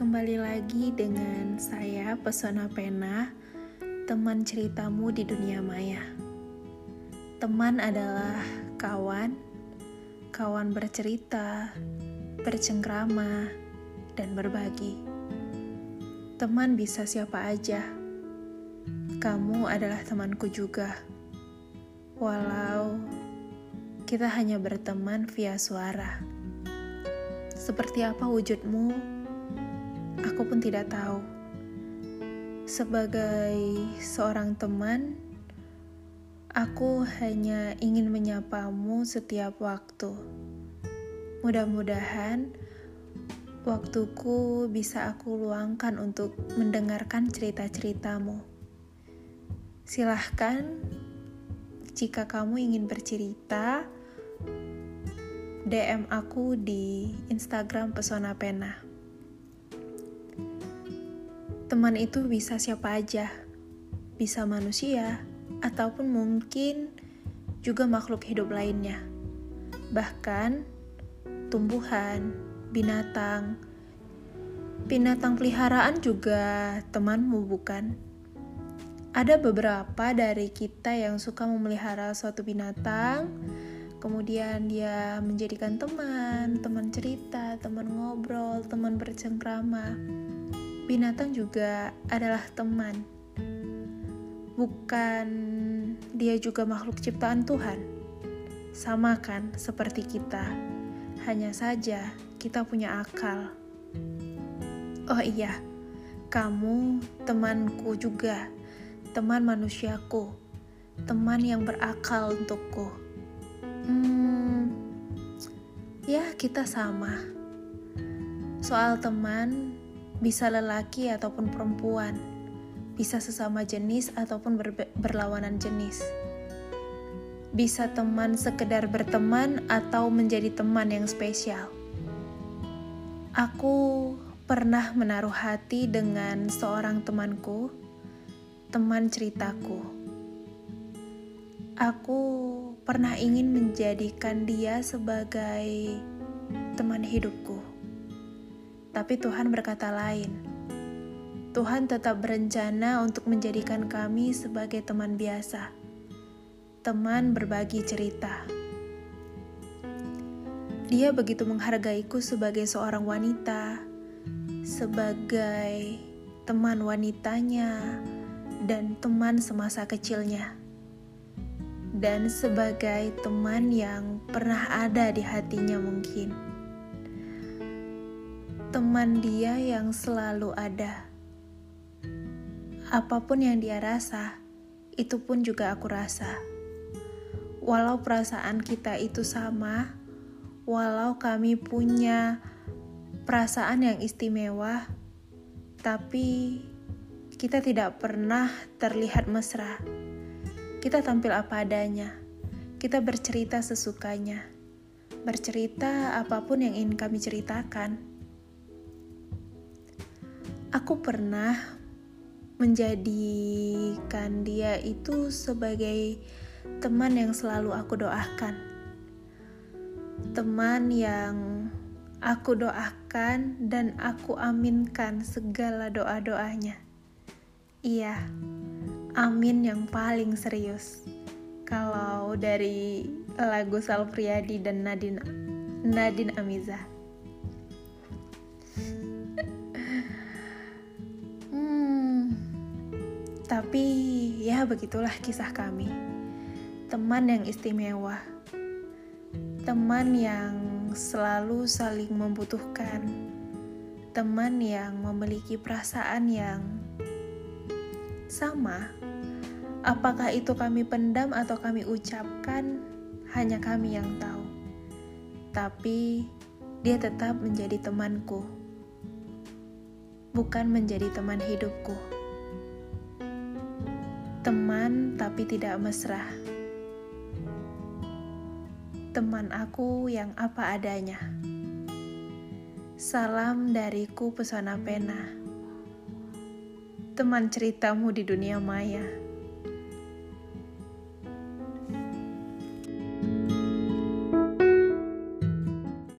Kembali lagi dengan saya Pesona Pena, teman ceritamu di dunia maya. Teman adalah kawan, kawan bercerita, bercengkrama, dan berbagi. Teman bisa siapa aja. Kamu adalah temanku juga. Walau kita hanya berteman via suara. Seperti apa wujudmu, aku pun tidak tahu. Sebagai seorang teman, aku hanya ingin menyapamu setiap waktu. Mudah-mudahan waktuku bisa aku luangkan untuk mendengarkan cerita-ceritamu. Silahkan, jika kamu ingin bercerita, DM aku di Instagram Pesona Pena. Teman itu bisa siapa aja, bisa manusia, ataupun mungkin juga makhluk hidup lainnya. Bahkan tumbuhan, binatang, binatang peliharaan juga temanmu bukan? Ada beberapa dari kita yang suka memelihara suatu binatang, kemudian dia menjadikan teman, teman cerita, teman ngobrol, teman bercengkrama. Binatang juga adalah teman. Bukan dia juga makhluk ciptaan Tuhan. Sama kan seperti kita. Hanya saja kita punya akal. Oh iya, kamu temanku juga, teman manusiaku, teman yang berakal untukku Hmm, ya kita sama. Soal teman, bisa lelaki ataupun perempuan, bisa sesama jenis ataupun ber berlawanan jenis. Bisa teman sekedar berteman atau menjadi teman yang spesial. Aku pernah menaruh hati dengan seorang temanku, teman ceritaku. Aku pernah ingin menjadikan dia sebagai teman hidupku. Tapi Tuhan berkata lain. Tuhan tetap berencana untuk menjadikan kami sebagai teman biasa. Teman berbagi cerita. Dia begitu menghargaiku sebagai seorang wanita, sebagai teman wanitanya, dan teman semasa kecilnya dan sebagai teman yang pernah ada di hatinya mungkin. Teman dia yang selalu ada. Apa pun yang dia rasa, itu pun juga aku rasa. Walau perasaan kita itu sama, walau kami punya perasaan yang istimewa, tapi kita tidak pernah terlihat mesra kita tampil apa adanya. Kita bercerita sesukanya. Bercerita apa pun yang ingin kami ceritakan. Aku pernah menjadikan dia itu sebagai teman yang selalu aku doakan. Teman yang aku doakan dan aku aminkan segala doa-doanya. Iya amin yang paling serius. Kalau dari lagu Sal Priadi dan Nadine Nadine Amiza. Tapi ya begitulah kisah kami. Teman yang istimewa. Teman yang selalu saling membutuhkan. Teman yang memiliki perasaan yang sama Apakah itu kami pendam atau kami ucapkan, hanya kami yang tahu. Tapi dia tetap menjadi temanku, bukan menjadi teman hidupku. Teman tapi tidak mesra. Teman aku yang apa adanya. Salam dariku pesona pena. Teman ceritamu di dunia maya.